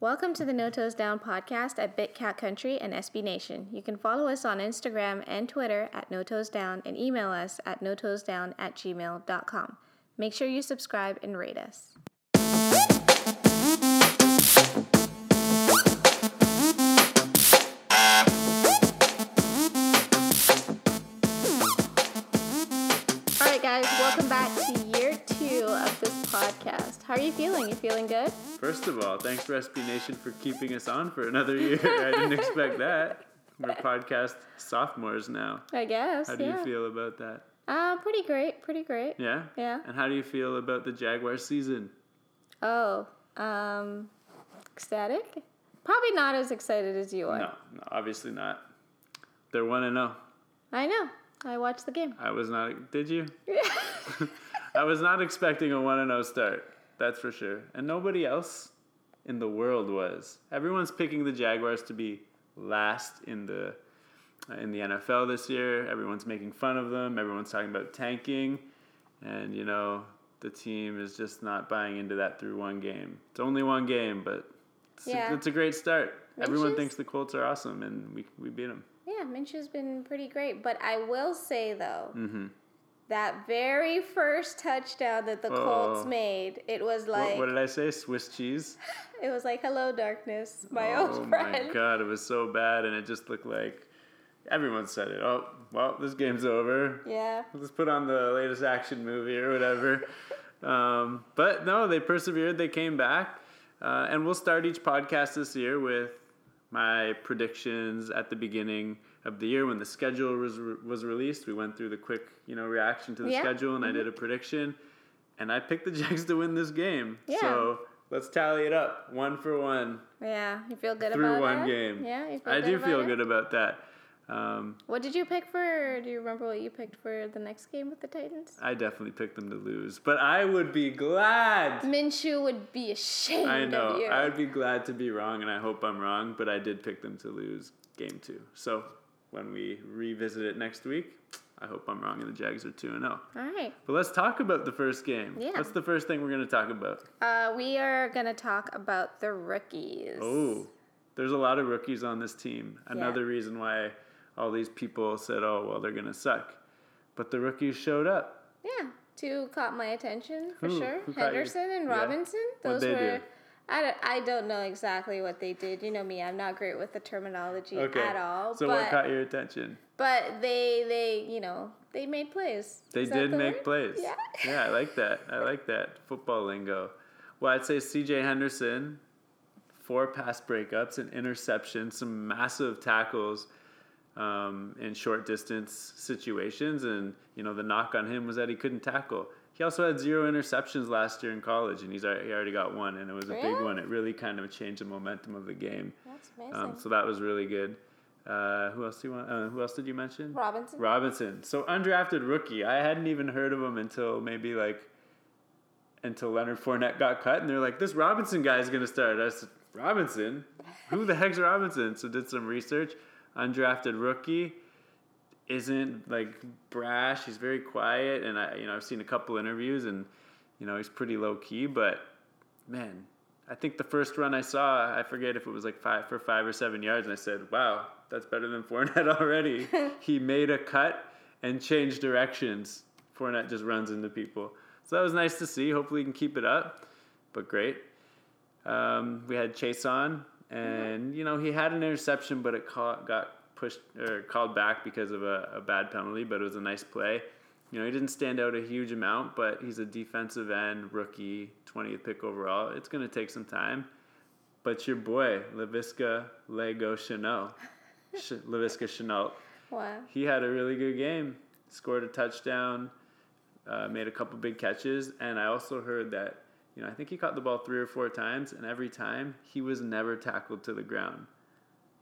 Welcome to the No Toes Down podcast at Big Cat Country and SB Nation. You can follow us on Instagram and Twitter at No Toes Down and email us at no toes down at gmail.com. Make sure you subscribe and rate us. How are you feeling? You feeling good? First of all, thanks SB Nation for keeping us on for another year. I didn't expect that. We're podcast sophomores now. I guess. How do yeah. you feel about that? Uh, pretty great. Pretty great. Yeah? Yeah. And how do you feel about the Jaguar season? Oh, um, ecstatic? Probably not as excited as you are. No, no, obviously not. They're 1 and 0. I know. I watched the game. I was not Did you? I was not expecting a 1 and 0 start. That's for sure. And nobody else in the world was. Everyone's picking the Jaguars to be last in the in the NFL this year. Everyone's making fun of them. Everyone's talking about tanking. And you know, the team is just not buying into that through one game. It's only one game, but it's, Yeah. a, it's a great start. Everyone thinks the Colts are awesome and we we beat them. Yeah, Minshew's been pretty great. But I will say, though, Mm-hmm. That very first touchdown that the Colts Oh. made, it was like, what, what did I say? Swiss cheese? it was like, hello, darkness, my oh old my god, it was so bad, and it just looked like everyone said it. Oh, well, this game's over. Yeah. Let's put on the latest action movie or whatever. um, but no, they persevered. They came back, uh, and we'll start each podcast this year with my predictions at the beginning of the year when the schedule was was released. We went through the quick, you know, reaction to the Yeah. schedule, and I did a prediction, and I picked the Jags to win this game. Yeah. So let's tally it up, one for one Yeah. You feel good about it. through about one that? game. Yeah. You feel I do feel it? good about that. Um, What did you pick for? Do you remember what you picked for the next game with the Titans? I definitely picked them to lose, but I would be glad. Minshew would be ashamed I know. I would be glad to be wrong, and I hope I'm wrong, but I did pick them to lose game two. So when we revisit it next week, I hope I'm wrong and the Jags are 2 0. All right. But let's talk about the first game. Yeah. What's the first thing we're going to talk about? Uh, we are going to talk about the rookies. Oh, there's a lot of rookies on this team. Another reason why all these people said, oh, well, they're going to suck. But the rookies showed up. Yeah. Two caught my attention for Who? sure. Henderson and Robinson. What'd Those were. do? I don't, I don't know exactly what they did. You know me, I'm not great with the terminology Okay. at all. So but, what caught your attention? but they, they, you know, they made plays. They Is did the make word? plays. Yeah. yeah, I like that. I like that football lingo. Well, I'd say CJ Henderson, four pass breakups, an interception, some massive tackles um, in short distance situations, and you know the knock on him was that he couldn't tackle. He also had zero interceptions last year in college, and he's already, he already got one, and it was a big one. It really kind of changed the momentum of the game. That's amazing. Um, so that was really good. Uh, who else do you want? Uh, who else did you mention? Robinson. Robinson. So undrafted rookie. I hadn't even heard of him until maybe like until Leonard Fournette got cut, and they're like, "This Robinson guy is gonna start." I said, "Robinson? Who the heck's Robinson?" So did some research. Undrafted rookie isn't like brash. He's very quiet, and I, you know, I've seen a couple interviews, and you know, he's pretty low key. But man, I think the first run I saw, I forget if it was like five for five or seven yards, and I said, "Wow, that's better than Fournette already." he made a cut and changed directions. Fournette just runs into people, so that was nice to see. Hopefully, he can keep it up. But great. Um, we had Chase on, and you know he had an interception, but it caught, got pushed or called back because of a, a bad penalty. But it was a nice play. You know he didn't stand out a huge amount, but he's a defensive end rookie, 20th pick overall. It's going to take some time. But your boy Laviska Lego Shenault, Sh- Laviska Shenault, Wow. he had a really good game. Scored a touchdown, uh, made a couple big catches, and I also heard that you know I think he caught the ball three or four times, and every time he was never tackled to the ground.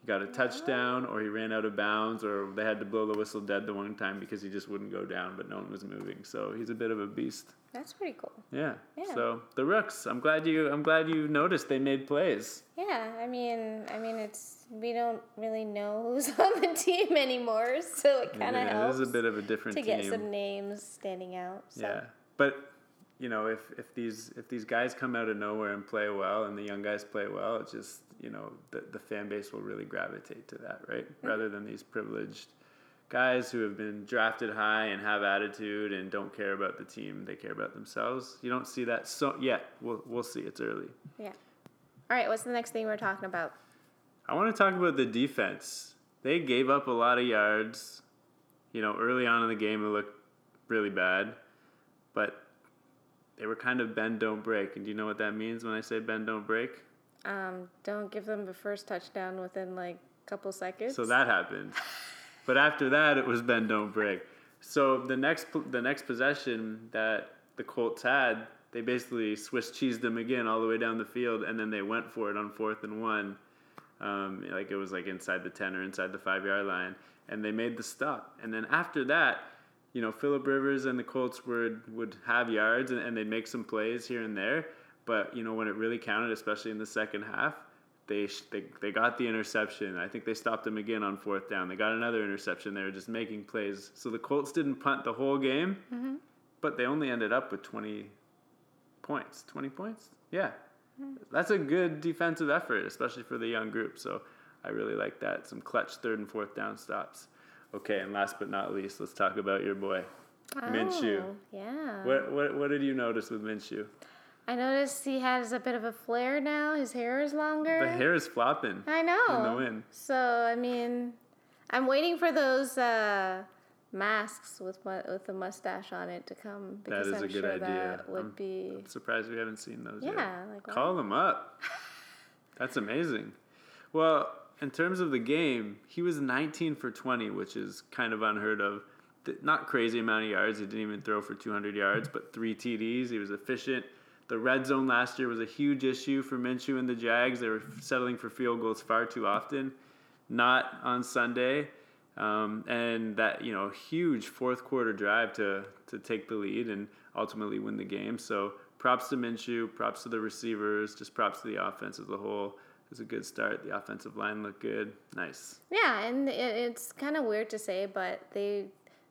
Got a touchdown, or he ran out of bounds, or they had to blow the whistle dead the one time because he just wouldn't go down, but no one was moving. So he's a bit of a beast. That's pretty cool. Yeah. Yeah. So the Rooks, I'm glad you I'm glad you noticed they made plays. Yeah, I mean, I mean, it's we don't really know who's on the team anymore, so it kind of Yeah, helps It is a bit of a different to team. get some names standing out. So. Yeah, but you know, if, if these if these guys come out of nowhere and play well, and the young guys play well, it's just you know the the fan base will really gravitate to that, right? Mm-hmm. Rather than these privileged guys who have been drafted high and have attitude and don't care about the team, they care about themselves. You don't see that so yet. We'll we'll see. It's early. Yeah. All right. What's the next thing we're talking about? I want to talk about the defense. They gave up a lot of yards. You know, early on in the game, it looked really bad, but they were kind of bend don't break. And do you know what that means when I say bend don't break? Um, don't give them the first touchdown within like a couple seconds. So that happened. but after that, it was bend don't break. So the next the next possession that the Colts had, they basically Swiss cheesed them again all the way down the field, and then they went for it on fourth and one, um, like it was like inside the ten or inside the five yard line, and they made the stop. And then after that, you know, Philip Rivers and the Colts would would have yards and, and they'd make some plays here and there. But you know, when it really counted, especially in the second half, they they they got the interception. I think they stopped them again on fourth down. They got another interception. They were just making plays. So the Colts didn't punt the whole game, mm-hmm. but they only ended up with twenty points. Twenty points, yeah. Mm-hmm. That's a good defensive effort, especially for the young group. So I really like that. Some clutch third and fourth down stops. Okay, and last but not least, let's talk about your boy, oh, Minshew. Yeah. What, what what did you notice with Minshew? I noticed he has a bit of a flare now. His hair is longer. The hair is flopping. I know. In the wind. So I mean, I'm waiting for those uh, masks with with a mustache on it to come because I'm sure idea. that would I'm, be. I'm surprised we haven't seen those yeah, yet. Yeah, like call them up. That's amazing. Well, in terms of the game, he was 19 for 20, which is kind of unheard of. Not crazy amount of yards. He didn't even throw for 200 yards, but three TDs. He was efficient. The red zone last year was a huge issue for Minshew and the Jags. They were settling for field goals far too often. Not on Sunday. Um, and that you know huge fourth quarter drive to to take the lead and ultimately win the game. So props to Minshew, props to the receivers, just props to the offense as a whole was a good start. The offensive line looked good. Nice. Yeah, and it's kind of weird to say, but they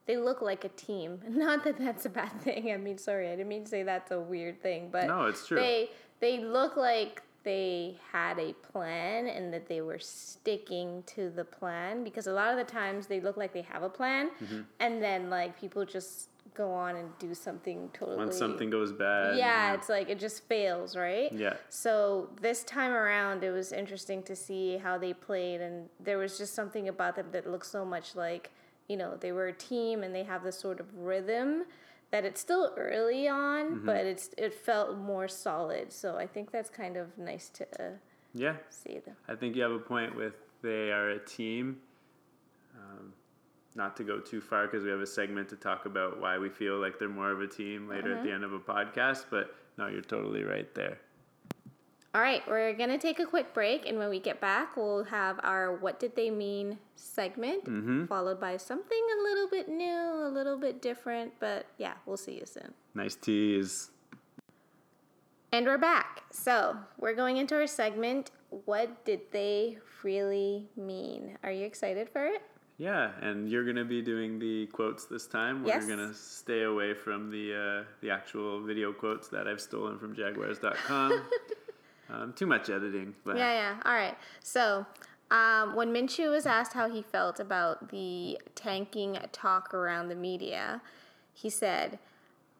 they look like a team. Not that that's a bad thing. I mean, sorry, I didn't mean to say that's a weird thing, but no, it's true. They they look like they had a plan and that they were sticking to the plan because a lot of the times they look like they have a plan mm-hmm. and then like people just go on and do something totally when something goes bad yeah, yeah, it's like it just fails right? Yeah. So this time around it was interesting to see how they played and there was just something about them that looked so much like you know they were a team and they have this sort of rhythm that it's still early on mm-hmm. but it's it felt more solid. So i think that's kind of nice to uh, yeah. see them. I think you have a point with they are a team not to go too far because we have a segment to talk about why we feel like they're more of a team later uh-huh. at the end of a podcast. But no, you're totally right there. All right, we're going to take a quick break, and when we get back, we'll have our What Did They Mean segment, mm-hmm. followed by something a little bit new, a little bit different, but yeah, we'll see you soon. Nice tease. And we're back. So, we're going into our segment What Did They Really Mean? Are you excited for it? Yeah, and you're gonna be doing the quotes this time. We're yes. gonna stay away from the uh, the actual video quotes that I've stolen from Jaguars.com. um, too much editing. But. Yeah, yeah. All right. So um, when Minshew was asked how he felt about the tanking talk around the media, he said,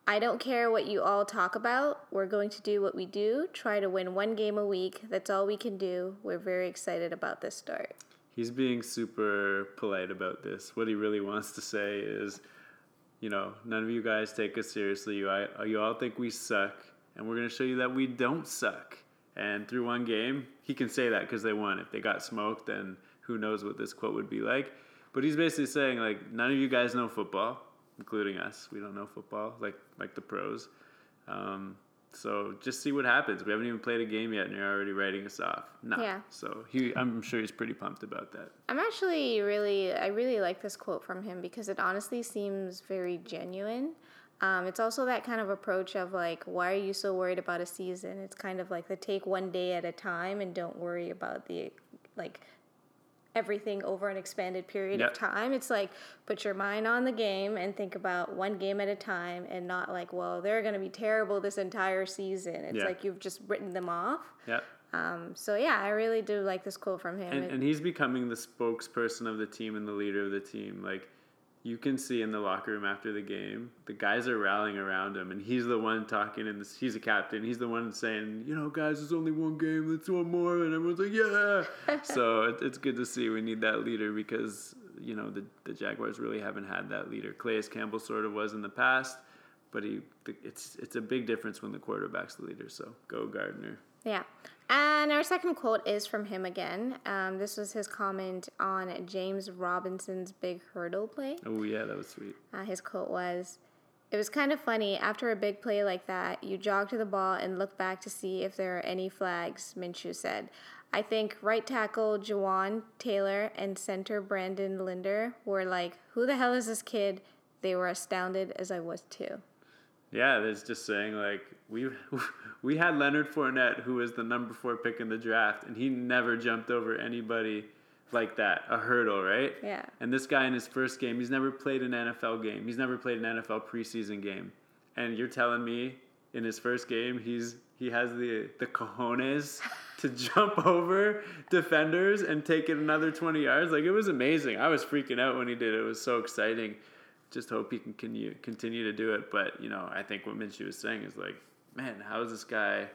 I don't care what you all talk about. We're going to do what we do, try to win one game a week. That's all we can do. We're very excited about this start he's being super polite about this. What he really wants to say is, you know, none of you guys take us seriously. You, I, you all think we suck, and we're going to show you that we don't suck. And through one game, he can say that because they won. If they got smoked, then who knows what this quote would be like. But he's basically saying, like, none of you guys know football, including us. We don't know football, like like the pros. Um, so just see what happens. We haven't even played a game yet, and you're already writing us off. No. Yeah. So he, I'm sure he's pretty pumped about that. I'm actually really, I really like this quote from him because it honestly seems very genuine. Um, it's also that kind of approach of like, why are you so worried about a season? It's kind of like the take one day at a time and don't worry about the like everything over an expanded period Yep. of time. It's like put your mind on the game and think about one game at a time and not like, well, they're going to be terrible this entire season. It's Yeah. like you've just written them off. Yep. Um, so yeah, I really do like this quote from him. And, It- and he's becoming the spokesperson of the team and the leader of the team. Like you can see in the locker room after the game, the guys are rallying around him, and he's the one talking. And he's a captain. He's the one saying, "You know, guys, it's only one game. Let's one more." And everyone's like, "Yeah." so it, it's good to see. We need that leader because you know the the Jaguars really haven't had that leader. Calais Campbell sort of was in the past, but he it's it's a big difference when the quarterback's the leader. So go Gardner. Yeah. And our second quote is from him again. Um, this was his comment on James Robinson's big hurdle play. Oh yeah, that was sweet. Uh, his quote was It was kind of funny. After a big play like that, you jog to the ball and look back to see if there are any flags, Minshew said. I think right tackle Jawaan Taylor and center Brandon Linder were like, Who the hell is this kid? They were astounded as I was too. Yeah, there's just saying like we we had Leonard Fournette who was the number four pick in the draft, and he never jumped over anybody like that, a hurdle, right? Yeah. And this guy in his first game, he's never played an NFL game. He's never played an NFL preseason game, and you're telling me in his first game he's he has the the cojones to jump over defenders and take it another 20 yards. Like it was amazing. I was freaking out when he did it. It was so exciting just hope he can continue continue to do it. But you know, I think what Minshew was saying is like, man, how is this guy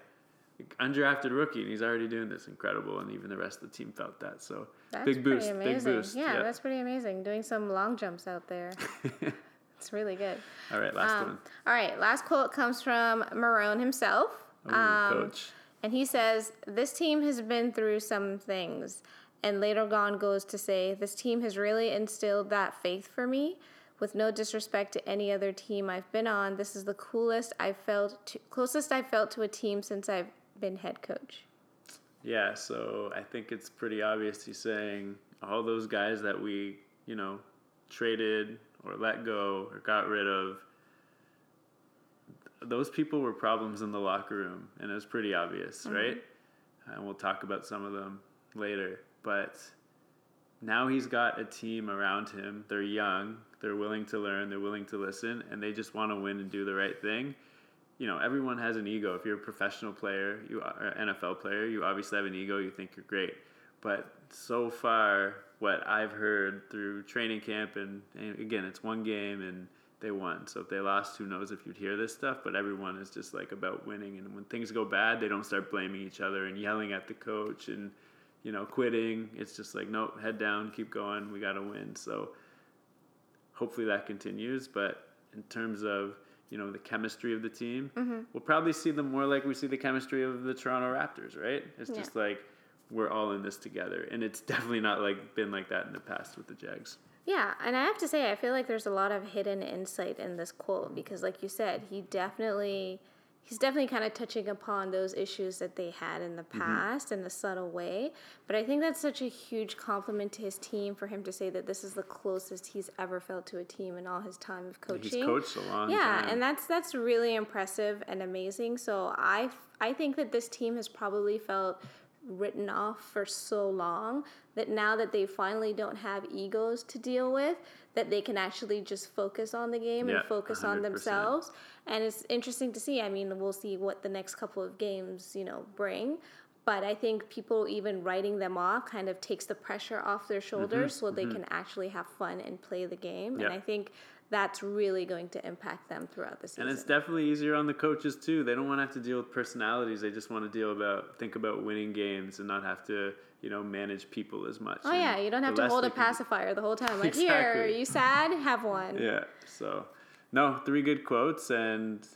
undrafted rookie and he's already doing this incredible? And even the rest of the team felt that. So That's big boost, pretty big amazing. boost. Yeah, that's pretty amazing. Doing some long jumps out there. it's really good. All right, last Um, one. all right, last quote comes from Marrone himself. Ooh, um, coach. And he says, This team has been through some things. And later on goes to say, This team has really instilled that faith for me. With no disrespect to any other team I've been on, this is the coolest I've felt to, closest I've felt to a team since I've been head coach. Yeah, so I think it's pretty obvious he's saying all those guys that we, you know, traded or let go or got rid of, those people were problems in the locker room, and it was pretty obvious, mm-hmm. right? And we'll talk about some of them later. But now he's got a team around him. They're young, they're willing to learn, they're willing to listen, and they just want to win and do the right thing you know, everyone has an ego. If you're a professional player, you are an NFL player, you obviously have an ego. You think you're great, but so far, what I've heard through training camp, and, and again, it's one game and they won. So if they lost, who knows if you'd hear this stuff? But everyone is just like about winning, and when things go bad, they don't start blaming each other and yelling at the coach and you know quitting. It's just like, nope, head down, keep going. We got to win. So hopefully that continues. But in terms of you know the chemistry of the team, mm-hmm. we'll probably see them more like we see the chemistry of the Toronto Raptors, right? It's Yeah. just like we're all in this together, and it's definitely not like been like that in the past with the Jags. Yeah, and I have to say, I feel like there's a lot of hidden insight in this quote because, like you said, he definitely, he's definitely kind of touching upon those issues that they had in the mm-hmm. past in a subtle way. But I think that's such a huge compliment to his team for him to say that this is the closest he's ever felt to a team in all his time of coaching. He's coached a long Yeah, time. and that's that's really impressive and amazing. So I I think that this team has probably felt written off for so long that now that they finally don't have egos to deal with, that they can actually just focus on the game Yeah, and focus on 100%. themselves. And it's interesting to see. I mean, we'll see what the next couple of games, you know, bring. But I think people even writing them off kind of takes the pressure off their shoulders so they can actually have fun and play the game. Mm-hmm, And I think that's really going to impact them throughout the season. And it's definitely easier on the coaches too. They don't want to have to deal with personalities. They just want to deal about think about winning games and not have to, you know, manage people as much. Oh And yeah, you don't have to hold a can pacifier the whole time. Like here, are you sad? Have one. Yeah. So, no, three good quotes, and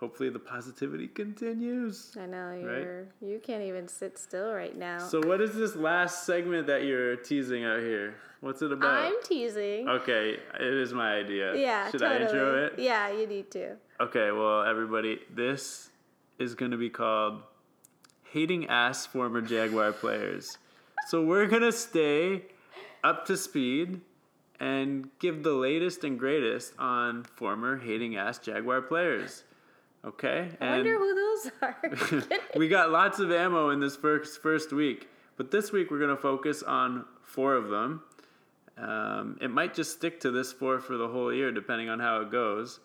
hopefully the positivity continues. I know you're. You can't even sit still right now. So, what is this last segment that you're teasing out here? What's it about? I'm teasing. Okay, it is my idea. yeah, Should totally. I intro it? Yeah, you need to. Okay, well, everybody, this is going to be called Hating Ass Former Jaguar Players. So we're going to stay up to speed and give the latest and greatest on former hating ass Jaguar players. Okay? I And wonder who those are. we got lots of ammo in this first first week. But this week we're going to focus on four of them. Um, it might just stick to this four for the whole year, depending on how it goes.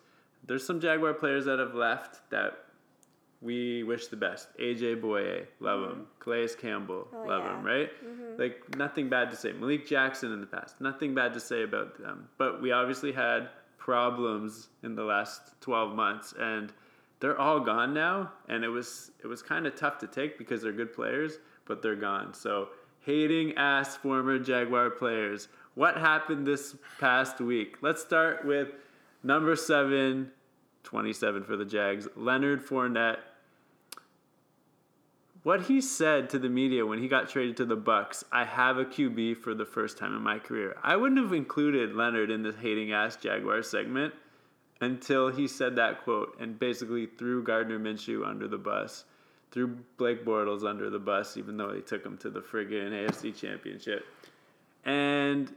There's some Jaguar players that have left that we wish the best. AJ Bouye, love him. Calais Campbell, Oh, love yeah. him, right? Like nothing bad to say. Malik Jackson in the past, nothing bad to say about them. But we obviously had problems in the last 12 months and they're all gone now and it was it was kind of tough to take because they're good players, but they're gone. So, hating ass former Jaguar players. What happened this past week? Let's start with number 7 27 for the Jags, Leonard Fournette what he said to the media when he got traded to the Bucs, I have a QB for the first time in my career. I wouldn't have included Leonard in this hating ass Jaguar segment until he said that quote and basically threw Gardner Minshew under the bus, threw Blake Bortles under the bus, even though they took him to the friggin' AFC Championship. And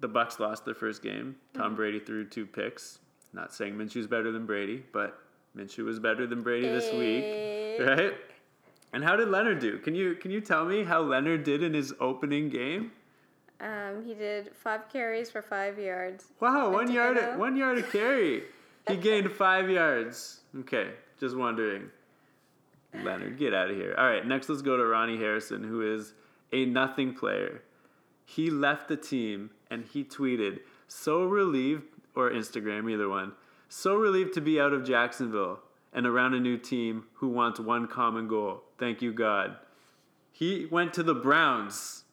the Bucs lost their first game. Tom Brady threw two picks. Not saying Minshew's better than Brady, but Minshew was better than Brady this week, Eh. right? And how did Leonard do? Can you can you tell me how Leonard did in his opening game? Um, he did five carries for five yards. Wow, one yard one yard a carry. He gained five yards. Okay, just wondering. Leonard, get out of here. All right, next let's go to Ronnie Harrison, who is a nothing player. He left the team and he tweeted, "So relieved," or Instagram, either one. So relieved to be out of Jacksonville and around a new team who wants one common goal. Thank you, God. He went to the Browns.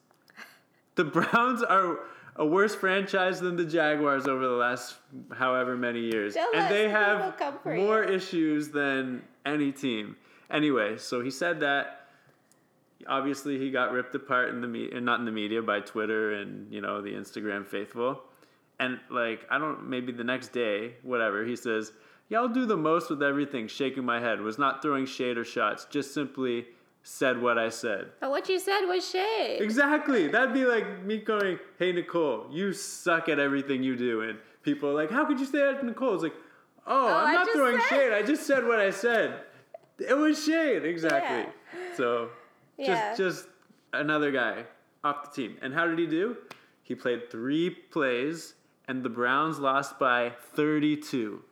The Browns are a worse franchise than the Jaguars over the last however many years. Tell and they have more you. issues than any team. Anyway, so he said that obviously he got ripped apart in the media, not in the media by Twitter and, you know, the Instagram faithful. And like, I don't maybe the next day, whatever, he says, "Yeah, I'll do the most with everything." Shaking my head, was not throwing shade or shots, just simply said what I said. But what you said was shade. Exactly. That'd be like me going, "Hey Nicole, you suck at everything you do," and people are like, "How could you say that to Nicole?" It's like, "Oh, Oh, I'm not throwing said- shade. I just said what I said. It was shade, exactly." So, just Yeah. just another guy off the team. And how did he do? He played three plays, and the Browns lost by 32.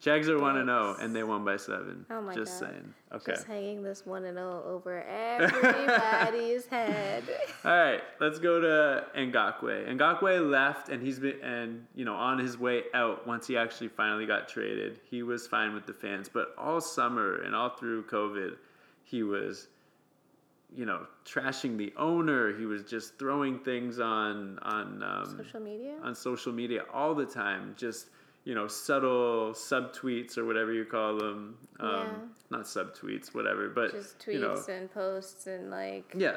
Jags are one and zero, and they won by seven. Oh my Just God. saying. Okay. Just hanging this one and zero over everybody's head. All right, let's go to Ngakoue. Ngakoue left, and he's been and you know on his way out. Once he actually finally got traded, he was fine with the fans. But all summer and all through COVID, he was, you know, trashing the owner. He was just throwing things on on um, Social media. on social media all the time. Just you know, subtle subtweets or whatever you call them. Um, Yeah. Not subtweets, whatever. But Just you know, tweets and posts and like. yeah,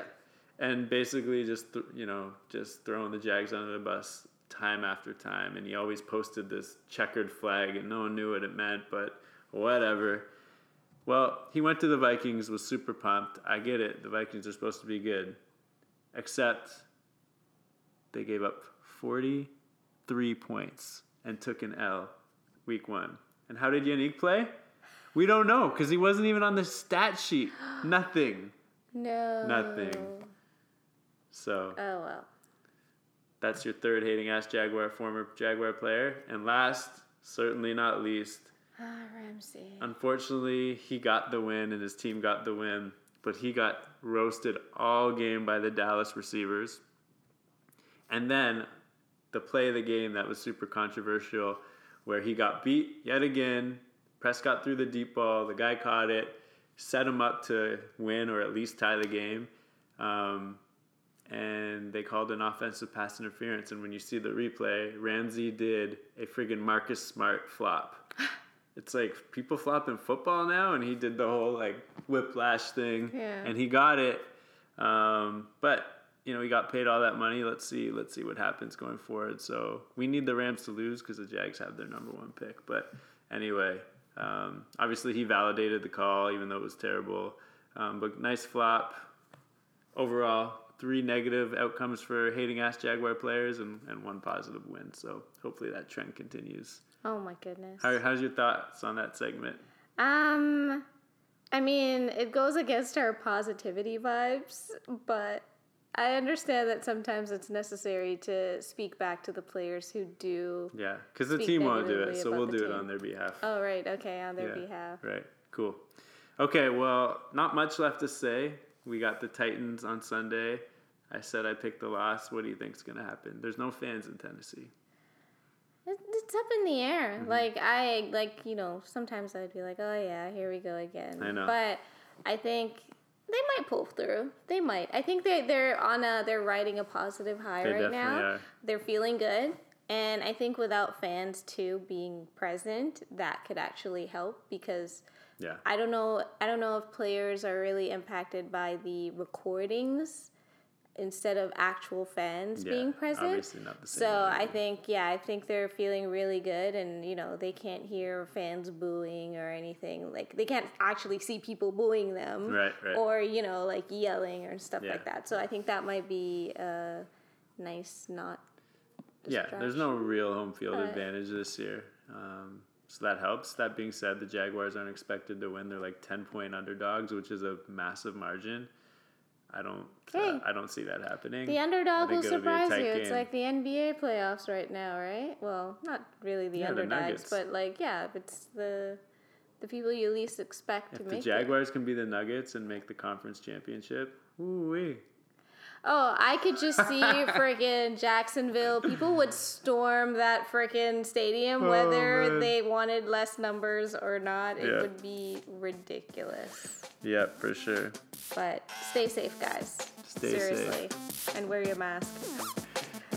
and basically just th- you know just throwing the Jags under the bus time after time, and he always posted this checkered flag, and no one knew what it meant, but whatever. Well, he went to the Vikings, was super pumped. I get it; the Vikings are supposed to be good, except they gave up forty-three points and took an L, week one. And how did Yannick play? We don't know because he wasn't even on the stat sheet. Nothing. No. Nothing. So Oh well. that's your third hating ass Jaguar, former Jaguar player. And last, certainly not least, Ah, Ramsey. unfortunately, he got the win and his team got the win, but he got roasted all game by the Dallas receivers. And then the play of the game that was super controversial, where he got beat yet again. Prescott threw the deep ball, the guy caught it, set him up to win or at least tie the game. Um, and they called an offensive pass interference. And when you see the replay, Ramsey did a friggin' Marcus Smart flop. It's like people flop in football now, and he did the whole like whiplash thing, Yeah. and he got it. Um, but you know he got paid all that money. Let's see, let's see what happens going forward. So we need the Rams to lose because the Jags have their number one pick. But anyway, um, obviously he validated the call, even though it was terrible. Um, but nice flop overall. Three negative outcomes for hating ass Jaguar players and, and one positive win. So hopefully that trend continues. Oh my goodness. How, how's your thoughts on that segment? Um, I mean, it goes against our positivity vibes, but I understand that sometimes it's necessary to speak back to the players who do. Yeah, because the team won't do it, so we'll do it on their behalf. Oh, right. Okay, on their Yeah, behalf. Right. Cool. Okay. Well, not much left to say. We got the Titans on Sunday. I said I picked the loss. What do you think's gonna happen? There's no fans in Tennessee. It's up in the air. Mm-hmm. Like I like you know sometimes I'd be like, oh yeah, here we go again. I know. But I think they might pull through. They might. I think they they're on a they're riding a positive high They right now. are. They're feeling good. And I think without fans too being present, that could actually help because Yeah. I don't know I don't know if players are really impacted by the recordings instead of actual fans Yeah, being present. obviously not the same So way. I think yeah, I think they're feeling really good and you know, they can't hear fans booing or anything. Like they can't actually see people booing them. Right, right. Or, you know, like yelling or stuff Yeah. like that. So I think that might be a nice not Yeah, there's no real home field advantage this year. Um, so that helps. That being said, the Jaguars aren't expected to win. They're like 10 point underdogs, which is a massive margin. I don't uh, I don't see that happening. The underdog will think it'll be a surprise you. It's like the NBA playoffs right now, right? Well, not really the Yeah, underdogs, Nuggets. but like yeah, it's the the people you least expect to if the make it. Jaguars can be the Nuggets and make the conference championship, ooh wee. Oh, I could just see freaking Jacksonville. People would storm that freaking stadium, Oh, whether man. they wanted less numbers or not. It Yeah. would be ridiculous. Yeah, for sure. But stay safe, guys. Stay safe. Seriously. And wear your mask.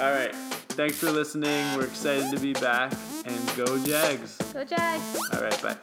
All right. Thanks for listening. We're excited to be back and go Jags. Go Jags! All right, bye.